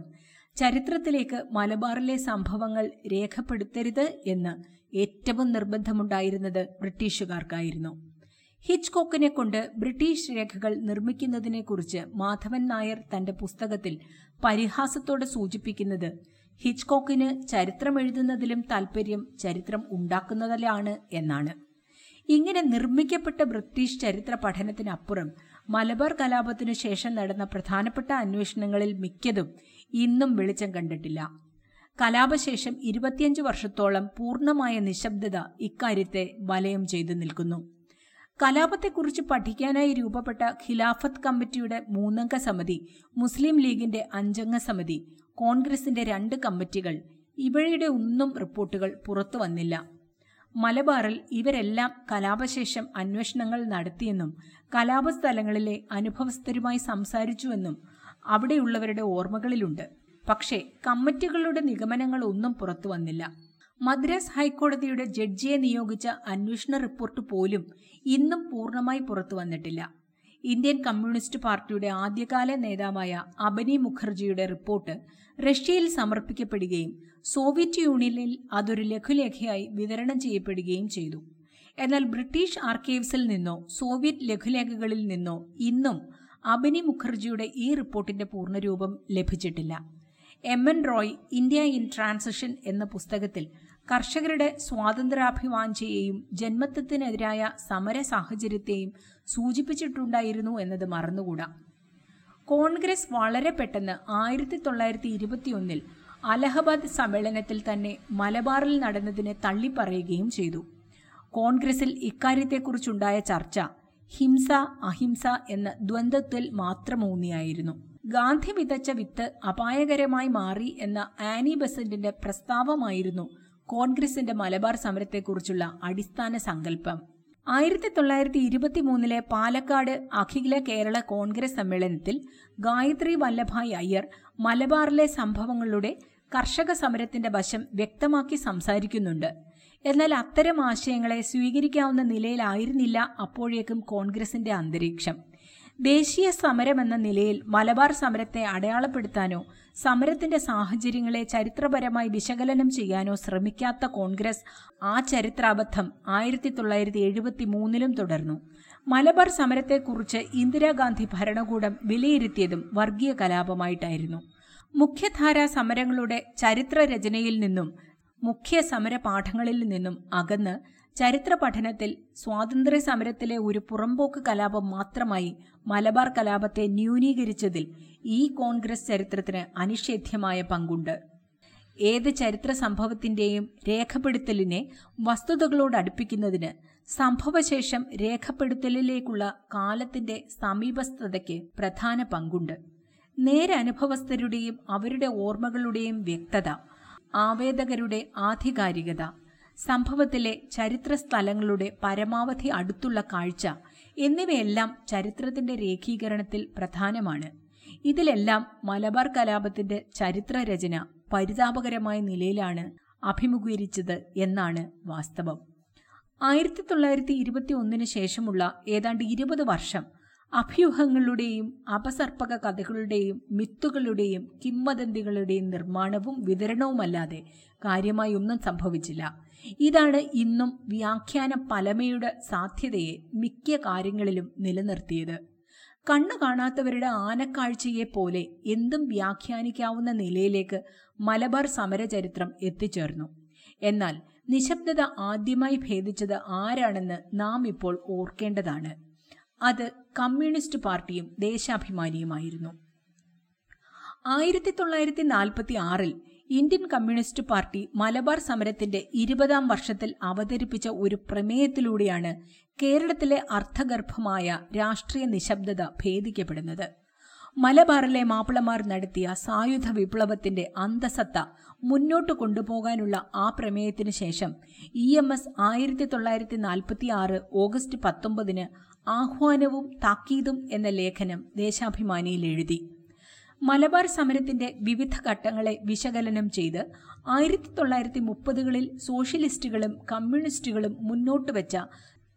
ചരിത്രത്തിലേക്ക് മലബാറിലെ സംഭവങ്ങൾ രേഖപ്പെടുത്തരുത് എന്ന് ഏറ്റവും നിർബന്ധമുണ്ടായിരുന്നത് ബ്രിട്ടീഷുകാർക്കായിരുന്നു. ഹിച്ച്കോക്കിനെ കൊണ്ട് ബ്രിട്ടീഷ് രേഖകൾ നിർമ്മിക്കുന്നതിനെക്കുറിച്ച് മാധവൻ നായർ തന്റെ പുസ്തകത്തിൽ പരിഹാസത്തോടെ സൂചിപ്പിക്കുന്നത് ഹിച്ച്കോക്കിന് ചരിത്രം എഴുതുന്നതിലും താൽപ്പര്യം ചരിത്രം ഉണ്ടാക്കുന്നതിലാണ് എന്നാണ്. ഇങ്ങനെ നിർമ്മിക്കപ്പെട്ട ബ്രിട്ടീഷ് ചരിത്ര പഠനത്തിനപ്പുറം മലബാർ കലാപത്തിനു ശേഷം നടന്ന പ്രധാനപ്പെട്ട അന്വേഷണങ്ങളിൽ മിക്കതും ഇന്നും വെളിച്ചം കണ്ടിട്ടില്ല. കലാപശേഷം ഇരുപത്തിയഞ്ച് വർഷത്തോളം പൂർണമായ നിശബ്ദത ഇക്കാര്യത്തെ വലയം ചെയ്തു നിൽക്കുന്നു. കലാപത്തെക്കുറിച്ച് പഠിക്കാനായി രൂപപ്പെട്ട ഖിലാഫത്ത് കമ്മിറ്റിയുടെ മൂന്നംഗ സമിതി മുസ്ലിം ലീഗിന്റെ അഞ്ചംഗ സമിതി കോൺഗ്രസിന്റെ രണ്ട് കമ്മിറ്റികൾ. ഇവയുടെ ഒന്നും റിപ്പോർട്ടുകൾ പുറത്തു വന്നില്ല. മലബാറിൽ ഇവരെല്ലാം കലാപശേഷം അന്വേഷണങ്ങൾ നടത്തിയെന്നും കലാപസ്ഥലങ്ങളിലെ അനുഭവസ്ഥരുമായി സംസാരിച്ചുവെന്നും അവിടെയുള്ളവരുടെ ഓർമ്മകളിലുണ്ട്. പക്ഷേ കമ്മിറ്റികളുടെ നിഗമനങ്ങൾ ഒന്നും പുറത്തു വന്നില്ല. മദ്രാസ് ഹൈക്കോടതിയുടെ ജഡ്ജിയെ നിയോഗിച്ച അന്വേഷണ റിപ്പോർട്ട് പോലും ഇന്നും പൂർണമായി പുറത്തു വന്നിട്ടില്ല. ഇന്ത്യൻ കമ്മ്യൂണിസ്റ്റ് പാർട്ടിയുടെ ആദ്യകാല നേതാവായ അബനി മുഖർജിയുടെ റിപ്പോർട്ട് റഷ്യയിൽ സമർപ്പിക്കപ്പെടുകയും സോവിയറ്റ് യൂണിയനിൽ അതൊരു ലഘുലേഖയായി വിതരണം ചെയ്യപ്പെടുകയും ചെയ്തു. എന്നാൽ ബ്രിട്ടീഷ് ആർക്കൈവ്സിൽ നിന്നോ സോവിയറ്റ് ലഘുലേഖകളിൽ നിന്നോ ഇന്നും അബനി മുഖർജിയുടെ ഈ റിപ്പോർട്ടിന്റെ പൂർണരൂപം ലഭിച്ചിട്ടില്ല. M N Roy India in transition എന്ന പുസ്തകത്തിൽ കർഷകരുടെ സ്വാതന്ത്ര്യാഭിവാഞ്ചയെയും ജന്മത്വത്തിനെതിരായ സമര സാഹചര്യത്തെയും സൂചിപ്പിച്ചിട്ടുണ്ടായിരുന്നു എന്നത് മറന്നുകൂടാ. കോൺഗ്രസ് വളരെ പെട്ടെന്ന് ആയിരത്തി തൊള്ളായിരത്തി ഇരുപത്തിയൊന്നിൽ അലഹബാദ് സമ്മേളനത്തിൽ തന്നെ മലബാറിൽ നടന്നതിനെ തള്ളിപ്പറയുകയും ചെയ്തു. കോൺഗ്രസിൽ ഇക്കാര്യത്തെക്കുറിച്ചുണ്ടായ ചർച്ച ഹിംസ അഹിംസ എന്ന ദ്വന്ദ്വത്തിൽ മാത്രമൂന്നിയായിരുന്നു. ഗാന്ധി വിതച്ച വിത്ത് അപായകരമായി മാറി എന്ന ആനി ബസന്റിന്റെ പ്രസ്താവമായിരുന്നു കോൺഗ്രസിന്റെ മലബാർ സമരത്തെക്കുറിച്ചുള്ള അടിസ്ഥാന സങ്കല്പം. ആയിരത്തി തൊള്ളായിരത്തി ഇരുപത്തി മൂന്നിലെ പാലക്കാട് അഖില കേരള കോൺഗ്രസ് സമ്മേളനത്തിൽ ഗായത്രി വല്ലഭായ് അയ്യർ മലബാറിലെ സംഭവങ്ങളുടെ കർഷക സമരത്തിന്റെ വശം വ്യക്തമാക്കി സംസാരിക്കുന്നുണ്ട്. എന്നാൽ അത്തരം ആശയങ്ങളെ സ്വീകരിക്കാവുന്ന നിലയിലായിരുന്നില്ല അപ്പോഴേക്കും കോൺഗ്രസിന്റെ അന്തരീക്ഷം. ദേശീയ സമരമെന്ന നിലയിൽ മലബാർ സമരത്തെ അടയാളപ്പെടുത്താനോ സമരത്തിന്റെ സാഹചര്യങ്ങളെ ചരിത്രപരമായി വിശകലനം ചെയ്യാനോ ശ്രമിക്കാത്ത കോൺഗ്രസ് ആ ചരിത്രാബദ്ധം ആയിരത്തി തൊള്ളായിരത്തി എഴുപത്തി മൂന്നിലും തുടർന്നു. മലബാർ സമരത്തെക്കുറിച്ച് ഇന്ദിരാഗാന്ധി ഭരണകൂടം വിലയിരുത്തിയതും വർഗീയ കലാപമായിട്ടായിരുന്നു. മുഖ്യധാരാ സമരങ്ങളുടെ ചരിത്രരചനയിൽ നിന്നും മുഖ്യ സമര പാഠങ്ങളിൽ നിന്നും അകന്ന് ചരിത്ര പഠനത്തിൽ സ്വാതന്ത്ര്യ സമരത്തിലെ ഒരു പുറംപോക്ക് കലാപം മാത്രമായി മലബാർ കലാപത്തെ ന്യൂനീകരിച്ചതിൽ ഈ കോൺഗ്രസ് ചരിത്രത്തിന് അനിഷേധ്യമായ പങ്കുണ്ട്. ഏത് ചരിത്ര സംഭവത്തിന്റെയും രേഖപ്പെടുത്തലിനെ വസ്തുതകളോട് അടുപ്പിക്കുന്നതിന് സംഭവശേഷം രേഖപ്പെടുത്തലിലേക്കുള്ള കാലത്തിന്റെ സമീപസ്ഥതയ്ക്ക് പ്രധാന പങ്കുണ്ട്. നേരനുഭവസ്ഥരുടെയും അവരുടെ ഓർമ്മകളുടെയും വ്യക്തത ആവേദകരുടെ ആധികാരികത സംഭവത്തിലെ ചരിത്ര സ്ഥലങ്ങളുടെ പരമാവധി അടുത്തുള്ള കാഴ്ച എന്നിവയെല്ലാം ചരിത്രത്തിന്റെ രേഖീകരണത്തിൽ പ്രധാനമാണ്. ഇതിലെല്ലാം മലബാർ കലാപത്തിന്റെ ചരിത്രരചന പരിതാപകരമായ നിലയിലാണ് അഭിമുഖീകരിച്ചത് എന്നാണ് വാസ്തവം. ആയിരത്തി തൊള്ളായിരത്തി ഇരുപത്തി ഒന്നിന് ശേഷമുള്ള ഏതാണ്ട് ഇരുപത് വർഷം അഭ്യൂഹങ്ങളുടെയും അപസർപ്പക കഥകളുടെയും മിത്തുകളുടെയും കിംവദന്തികളുടെയും നിർമ്മാണവും വിതരണവുമല്ലാതെ കാര്യമായി ഒന്നും സംഭവിച്ചില്ല. ഇതാണ് ഇന്നും വ്യാഖ്യാന പലമയുടെ സാധ്യതയെ മിക്ക കാര്യങ്ങളിലും നിലനിർത്തിയത്. കണ്ണു കാണാത്തവരുടെ ആനക്കാഴ്ചയെ പോലെ എന്തും വ്യാഖ്യാനിക്കാവുന്ന നിലയിലേക്ക് മലബാർ സമരചരിത്രം എത്തിച്ചേർന്നു. എന്നാൽ നിശബ്ദത ആദ്യമായി ഭേദിച്ചത് ആരാണെന്ന് നാം ഇപ്പോൾ ഓർക്കേണ്ടതാണ്. അത് കമ്മ്യൂണിസ്റ്റ് പാർട്ടിയും ദേശാഭിമാനിയുമായിരുന്നു. ആയിരത്തി തൊള്ളായിരത്തി നാൽപ്പത്തി ആറിൽ ഇന്ത്യൻ കമ്മ്യൂണിസ്റ്റ് പാർട്ടി മലബാർ സമരത്തിന്റെ ഇരുപതാം വർഷത്തിൽ അവതരിപ്പിച്ച ഒരു പ്രമേയത്തിലൂടെയാണ് കേരളത്തിലെ അർത്ഥഗർഭമായ രാഷ്ട്രീയ നിശബ്ദത ഭേദിക്കപ്പെടുന്നത്. മലബാറിലെ മാപ്പിളമാർ നടത്തിയ സായുധ വിപ്ലവത്തിന്റെ അന്തസത്ത മുന്നോട്ട് കൊണ്ടുപോകാനുള്ള ആ പ്രമേയത്തിന് ശേഷം ഇ എം എസ് ആയിരത്തി തൊള്ളായിരത്തി നാൽപ്പത്തി ആറ് ഓഗസ്റ്റ് പത്തൊമ്പതിന് ആഹ്വാനവും താക്കീതും എന്ന ലേഖനം ദേശാഭിമാനിയിൽ എഴുതി. മലബാർ സമരത്തിന്റെ വിവിധ ഘട്ടങ്ങളെ വിശകലനം ചെയ്ത് ആയിരത്തി തൊള്ളായിരത്തി മുപ്പതുകളിൽ സോഷ്യലിസ്റ്റുകളും കമ്മ്യൂണിസ്റ്റുകളും മുന്നോട്ട് വെച്ച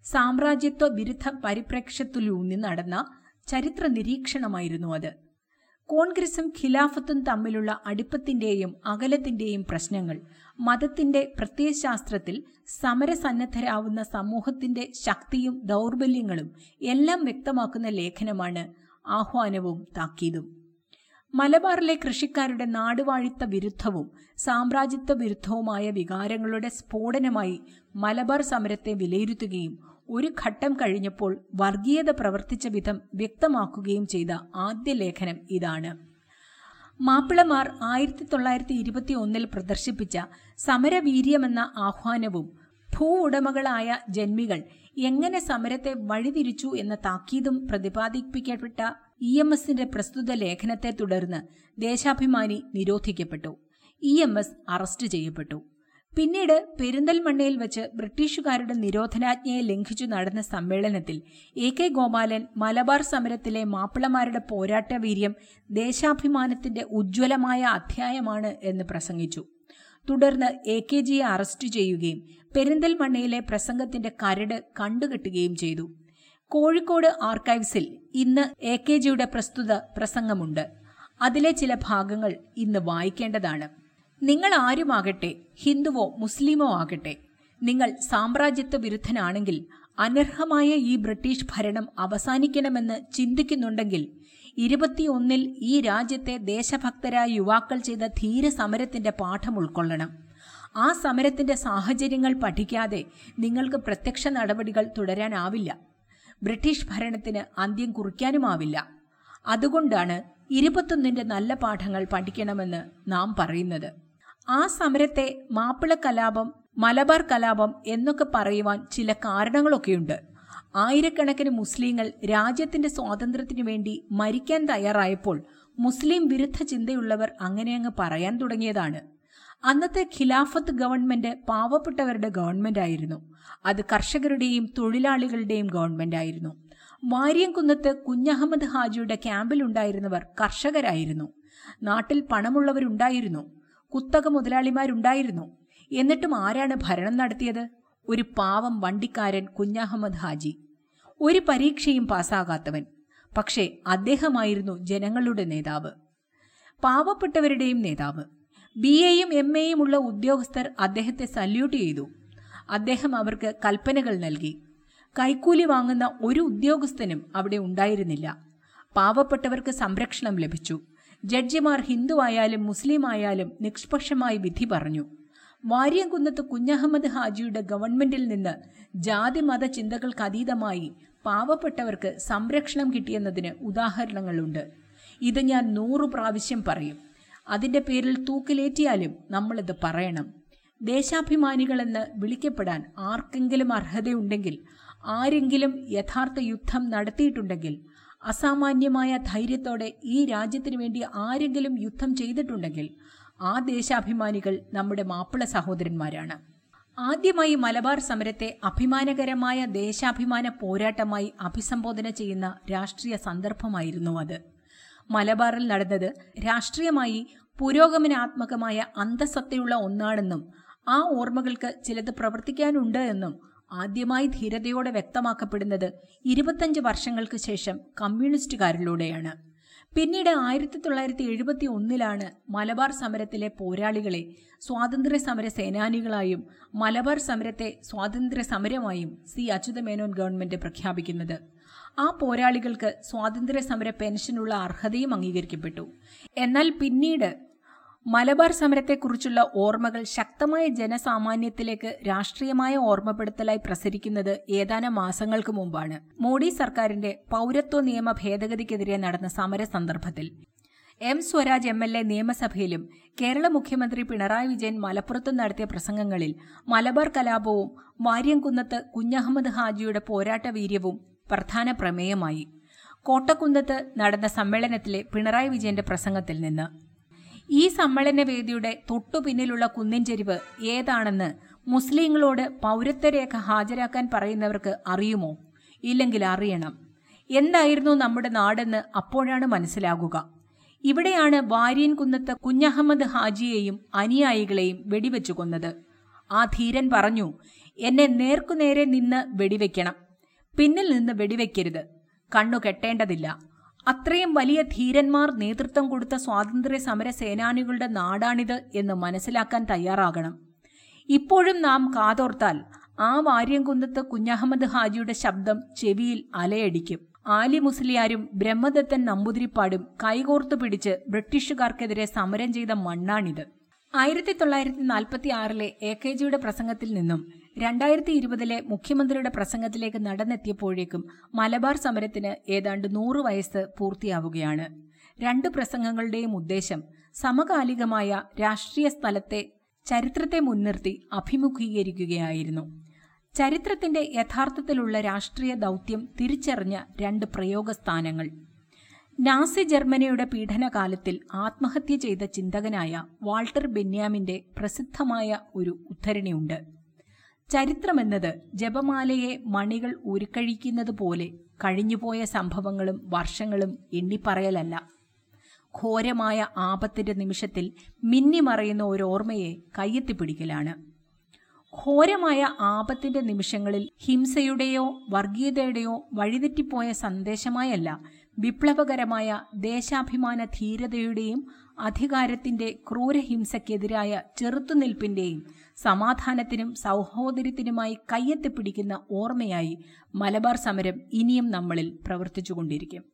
സാമ്രാജ്യത്വ വിരുദ്ധ പരിപ്രേക്ഷ്യത്തിലൂന്നി നടന്ന ചരിത്ര നിരീക്ഷണമായിരുന്നു അത്. കോൺഗ്രസും ഖിലാഫത്തും തമ്മിലുള്ള അടുപ്പത്തിന്റെയും അകലത്തിന്റെയും പ്രശ്നങ്ങൾ മതത്തിന്റെ പ്രത്യയശാസ്ത്രത്തിൽ സമരസന്നദ്ധരാവുന്ന സമൂഹത്തിന്റെ ശക്തിയും ദൗർബല്യങ്ങളും എല്ലാം വ്യക്തമാക്കുന്ന ലേഖനമാണ് ആഹ്വാനവും താക്കീതും. മലബാറിലെ കൃഷിക്കാരുടെ നാടുവാഴിത്ത വിരുദ്ധവും സാമ്രാജ്യത്വ വിരുദ്ധവുമായ വികാരങ്ങളുടെ സ്ഫോടനമായി മലബാർ സമരത്തെ വിലയിരുത്തുകയും ഒരു ഘട്ടം കഴിഞ്ഞപ്പോൾ വർഗീയത പ്രവർത്തിച്ച വിധം വ്യക്തമാക്കുകയും ചെയ്ത ആദ്യ ലേഖനം ഇതാണ്. മാപ്പിളമാർ ആയിരത്തി തൊള്ളായിരത്തി ഇരുപത്തി ഒന്നിൽ പ്രദർശിപ്പിച്ച സമരവീര്യമെന്ന ആഹ്വാനവും ഭൂ ഉടമകളായ ജന്മികൾ എങ്ങനെ സമരത്തെ വഴിതിരിച്ചു എന്ന താക്കീതും പ്രതിപാദിപ്പിക്കപ്പെട്ട ഇ എം എസിന്റെ പ്രസ്തുത ലേഖനത്തെ തുടർന്ന് ദേശാഭിമാനി നിരോധിക്കപ്പെട്ടു. ഇ എം എസ് അറസ്റ്റ് ചെയ്യപ്പെട്ടു. പിന്നീട് പെരിന്തൽമണ്ണയിൽ വെച്ച് ബ്രിട്ടീഷുകാരുടെ നിരോധനാജ്ഞയെ ലംഘിച്ചു നടന്ന സമ്മേളനത്തിൽ എ കെ ഗോപാലൻ മലബാർ സമരത്തിലെ മാപ്പിളമാരുടെ പോരാട്ടവീര്യം ദേശാഭിമാനത്തിന്റെ ഉജ്ജ്വലമായ അധ്യായമാണ് എന്ന് പ്രസംഗിച്ചു. തുടർന്ന് എ കെ ജിയെ അറസ്റ്റ് ചെയ്യുകയും പെരിന്തൽമണ്ണയിലെ പ്രസംഗത്തിന്റെ കരട് കണ്ടുകെട്ടുകയും ചെയ്തു. കോഴിക്കോട് ആർക്കൈവ്സിൽ ഇന്ന് എ കെ ജിയുടെ പ്രസ്തുത പ്രസംഗമുണ്ട്. അതിലെ ചില ഭാഗങ്ങൾ ഇന്ന് വായിക്കേണ്ടതാണ്. നിങ്ങൾ ആരുമാകട്ടെ ഹിന്ദുവോ മുസ്ലിമോ ആകട്ടെ നിങ്ങൾ സാമ്രാജ്യത്വ വിരുദ്ധനാണെങ്കിൽ അനർഹമായ ഈ ബ്രിട്ടീഷ് ഭരണം അവസാനിക്കണമെന്ന് ചിന്തിക്കുന്നുണ്ടെങ്കിൽ ഇരുപത്തിയൊന്നിൽ ഈ രാജ്യത്തെ ദേശഭക്തരായ യുവാക്കൾ ചെയ്ത ധീരസമരത്തിന്റെ പാഠം ഉൾക്കൊള്ളണം. ആ സമരത്തിന്റെ സാഹചര്യങ്ങൾ പഠിക്കാതെ നിങ്ങൾക്ക് പ്രത്യക്ഷ നടപടികൾ തുടരാനാവില്ല. ബ്രിട്ടീഷ് ഭരണത്തിന് അന്ത്യം കുറിക്കാനുമാവില്ല. അതുകൊണ്ടാണ് ഇരുപത്തൊന്നിന്റെ നല്ല പാഠങ്ങൾ പഠിക്കണമെന്ന് നാം പറയുന്നത്. ആ സമരത്തെ മാപ്പിള കലാപം മലബാർ കലാപം എന്നൊക്കെ പറയുവാൻ ചില കാരണങ്ങളൊക്കെയുണ്ട്. ആയിരക്കണക്കിന് മുസ്ലിങ്ങൾ രാജ്യത്തിന്റെ സ്വാതന്ത്ര്യത്തിനു വേണ്ടി മരിക്കാൻ തയ്യാറായപ്പോൾ മുസ്ലിം വിരുദ്ധ ചിന്തയുള്ളവർ അങ്ങനെ അങ്ങ് പറയാൻ തുടങ്ങിയതാണ്. അന്നത്തെ ഖിലാഫത്ത് ഗവൺമെന്റ് പാവപ്പെട്ടവരുടെ ഗവൺമെന്റ് ആയിരുന്നു. അത് കർഷകരുടെയും തൊഴിലാളികളുടെയും ഗവൺമെന്റ് ആയിരുന്നു. വാര്യംകുന്നത്ത് കുഞ്ഞഹമ്മദ് ഹാജിയുടെ ക്യാമ്പിലുണ്ടായിരുന്നവർ കർഷകരായിരുന്നു. നാട്ടിൽ പണമുള്ളവരുണ്ടായിരുന്നു. കുത്തക മുതലാളിമാരുണ്ടായിരുന്നു. എന്നിട്ടും ആരാണ് ഭരണം നടത്തിയത്? ഒരു പാവം വണ്ടിക്കാരൻ കുഞ്ഞഹമ്മദ് ഹാജി. ഒരു പരീക്ഷയും പാസ്സാകാത്തവൻ. പക്ഷേ അദ്ദേഹമായിരുന്നു ജനങ്ങളുടെ നേതാവ്. പാവപ്പെട്ടവരുടെയും നേതാവ്. ബി എയും എം എയും ഉള്ള ഉദ്യോഗസ്ഥർ അദ്ദേഹത്തെ സല്യൂട്ട് ചെയ്തു. അദ്ദേഹം അവർക്ക് കൽപ്പനകൾ നൽകി. കൈക്കൂലി വാങ്ങുന്ന ഒരു ഉദ്യോഗസ്ഥനും അവിടെ ഉണ്ടായിരുന്നില്ല. പാവപ്പെട്ടവർക്ക് സംരക്ഷണം ലഭിച്ചു. ജഡ്ജിമാർ ഹിന്ദു ആയാലും മുസ്ലിം ആയാലും നിഷ്പക്ഷമായി വിധി പറഞ്ഞു. വാര്യംകുന്നത്ത് കുഞ്ഞഹമ്മദ് ഹാജിയുടെ ഗവൺമെന്റിൽ നിന്ന് ജാതി മത ചിന്തകൾക്ക് അതീതമായി പാവപ്പെട്ടവർക്ക് സംരക്ഷണം കിട്ടിയെന്നതിന് ഉദാഹരണങ്ങളുണ്ട്. ഇത് ഞാൻ നൂറു പ്രാവശ്യം പറയും. അതിന്റെ പേരിൽ തൂക്കിലേറ്റിയാലും നമ്മളിത് പറയണം. ദേശാഭിമാനികളെന്ന് വിളിക്കപ്പെടാൻ ആർക്കെങ്കിലും അർഹതയുണ്ടെങ്കിൽ ആരെങ്കിലും യഥാർത്ഥ യുദ്ധം നടത്തിയിട്ടുണ്ടെങ്കിൽ അസാമാന്യമായ ധൈര്യത്തോടെ ഈ രാജ്യത്തിനു വേണ്ടി ആരെങ്കിലും യുദ്ധം ചെയ്തിട്ടുണ്ടെങ്കിൽ ആ ദേശാഭിമാനികൾ നമ്മുടെ മാപ്പിള സഹോദരന്മാരാണ്. ആദ്യമായി മലബാർ സമരത്തെ അഭിമാനകരമായ ദേശാഭിമാന പോരാട്ടമായി അഭിസംബോധന ചെയ്യുന്ന രാഷ്ട്രീയ സന്ദർഭമായിരുന്നു അത്. മലബാറിൽ നടന്നത് രാഷ്ട്രീയമായി പുരോഗമനാത്മകമായ അന്തസത്തയുള്ള ഒന്നാണെന്നും ആ ഓർമ്മകൾക്ക് ചിലത് പ്രവർത്തിക്കാനുണ്ട് എന്നും ആദ്യമായി ധീരതയോടെ വ്യക്തമാക്കപ്പെടുന്നത് ഇരുപത്തഞ്ച് വർഷങ്ങൾക്ക് ശേഷം കമ്മ്യൂണിസ്റ്റുകാരിലൂടെയാണ്. പിന്നീട് ആയിരത്തി തൊള്ളായിരത്തി എഴുപത്തി ഒന്നിലാണ് മലബാർ സമരത്തിലെ പോരാളികളെ സ്വാതന്ത്ര്യ സമര സേനാനികളായും മലബാർ സമരത്തെ സ്വാതന്ത്ര്യ സമരമായും സി. അച്യുതമേനോൻ ഗവൺമെന്റ് പ്രഖ്യാപിക്കുന്നത്. ആ പോരാളികൾക്ക് സ്വാതന്ത്ര്യ സമര പെൻഷനുള്ള അർഹതയും അംഗീകരിക്കപ്പെട്ടു. എന്നാൽ പിന്നീട് മലബാർ സമരത്തെക്കുറിച്ചുള്ള ഓർമ്മകൾ ശക്തമായ ജനസാമാന്യത്തിലേക്ക് രാഷ്ട്രീയമായ ഓർമ്മപ്പെടുത്തലായി പ്രസരിക്കുന്നത് ഏതാനും മാസങ്ങൾക്ക് മുമ്പാണ്. മോഡി സർക്കാരിന്റെ പൌരത്വ നിയമ ഭേദഗതിക്കെതിരെ നടന്ന സമര സന്ദർഭത്തിൽ M Swaraj M L A നിയമസഭയിലും Kerala മുഖ്യമന്ത്രി പിണറായി വിജയൻ മലപ്പുറത്തും നടത്തിയ പ്രസംഗങ്ങളിൽ മലബാർ കലാപവും വാര്യംകുന്നത്ത് കുഞ്ഞഹമ്മദ് ഹാജിയുടെ പോരാട്ട വീര്യവും പ്രധാന പ്രമേയമായി. കോട്ടക്കുന്നത്ത് നടന്ന സമ്മേളനത്തിലെ പിണറായി വിജയന്റെ പ്രസംഗത്തിൽ നിന്ന് ഈ സമ്മേളന വേദിയുടെ തൊട്ടു പിന്നിലുള്ള കുന്നിൻ ചെരിവ് ഏതാണെന്ന് മുസ്ലിങ്ങളോട് പൗരത്വരേഖ ഹാജരാക്കാൻ പറയുന്നവർക്ക് അറിയുമോ? ഇല്ലെങ്കിൽ അറിയണം. എന്തായിരുന്നു നമ്മുടെ നാടെന്ന് അപ്പോഴാണ് മനസ്സിലാകുക. ഇവിടെയാണ് വാര്യൻ കുന്നത്ത് കുഞ്ഞഹമ്മദ് ഹാജിയെയും അനുയായികളെയും വെടിവെച്ചു കൊന്നത്. ആ ധീരൻ പറഞ്ഞു എന്നെ നേർക്കുനേരെ നിന്ന് വെടിവെക്കണം. പിന്നിൽ നിന്ന് വെടിവെക്കരുത്. കണ്ണു കെട്ടേണ്ടതില്ല. അത്രയും വലിയ ധീരന്മാർ നേതൃത്വം കൊടുത്ത സ്വാതന്ത്ര്യ സമര സേനാനികളുടെ നാടാണിത് എന്ന് മനസ്സിലാക്കാൻ തയ്യാറാകണം. ഇപ്പോഴും നാം കാതോർത്താൽ ആ വാര്യംകുന്നത്ത് കുഞ്ഞഹമ്മദ് ഹാജിയുടെ ശബ്ദം ചെവിയിൽ അലയടിക്കും. ആലി മുസ്ലിയാരും ബ്രഹ്മദത്തൻ നമ്പൂതിരിപ്പാടും കൈകോർത്തു പിടിച്ച് ബ്രിട്ടീഷുകാർക്കെതിരെ സമരം ചെയ്ത മണ്ണാണിത്. ആയിരത്തി തൊള്ളായിരത്തി നാൽപ്പത്തി ആറിലെ എ കെ ജിയുടെ പ്രസംഗത്തിൽ നിന്നും രണ്ടായിരത്തി ഇരുപതിലെ മുഖ്യമന്ത്രിയുടെ പ്രസംഗത്തിലേക്ക് നടന്നെത്തിയപ്പോഴേക്കും മലബാർ സമരത്തിന് ഏതാണ്ട് നൂറ് വയസ്സ് പൂർത്തിയാവുകയാണ്. രണ്ട് പ്രസംഗങ്ങളുടെയും ഉദ്ദേശം സമകാലികമായ രാഷ്ട്രീയ സ്ഥലത്തെ ചരിത്രത്തെ മുൻനിർത്തി അഭിമുഖീകരിക്കുകയായിരുന്നു. ചരിത്രത്തിന്റെ യഥാർത്ഥത്തിലുള്ള രാഷ്ട്രീയ ദൗത്യം തിരിച്ചറിഞ്ഞ രണ്ട് പ്രയോഗസ്ഥാനങ്ങൾ. നാസി ജർമ്മനിയുടെ പീഡനകാലത്തിൽ ആത്മഹത്യ ചെയ്ത ചിന്തകനായ വാൾട്ടർ ബെന്യാമിന്റെ പ്രസിദ്ധമായ ഒരു ഉദ്ധരണിയുണ്ട്. ചരിത്രമെന്നത് ജപമാലയെ മണികൾ ഉരുക്കഴിക്കുന്നത് പോലെ കഴിഞ്ഞുപോയ സംഭവങ്ങളും വർഷങ്ങളും എണ്ണിപ്പറയലല്ല. ഘോരമായ ആപത്തിന്റെ നിമിഷത്തിൽ മിന്നിമറയുന്ന ഒരു ഓർമ്മയെ കയ്യെത്തിപ്പിടിക്കലാണ്. ഘോരമായ ആപത്തിന്റെ നിമിഷങ്ങളിൽ ഹിംസയുടെയോ വർഗീയതയുടെയോ വഴിതെറ്റിപ്പോയ സന്ദേശമായല്ല വിപ്ലവകരമായ ദേശാഭിമാന ധീരതയുടെയും അധികാരത്തിന്റെ ക്രൂരഹിംസക്കെതിരായ ചെറുത്തുനിൽപ്പിന്റെയും സമാധാനത്തിനും സൗഹോദര്യത്തിനുമായി കയ്യെത്തിപ്പിടിക്കുന്ന ഓർമ്മയായി മലബാർ സമരം ഇനിയും നമ്മളിൽ പ്രവർത്തിച്ചുകൊണ്ടിരിക്കും.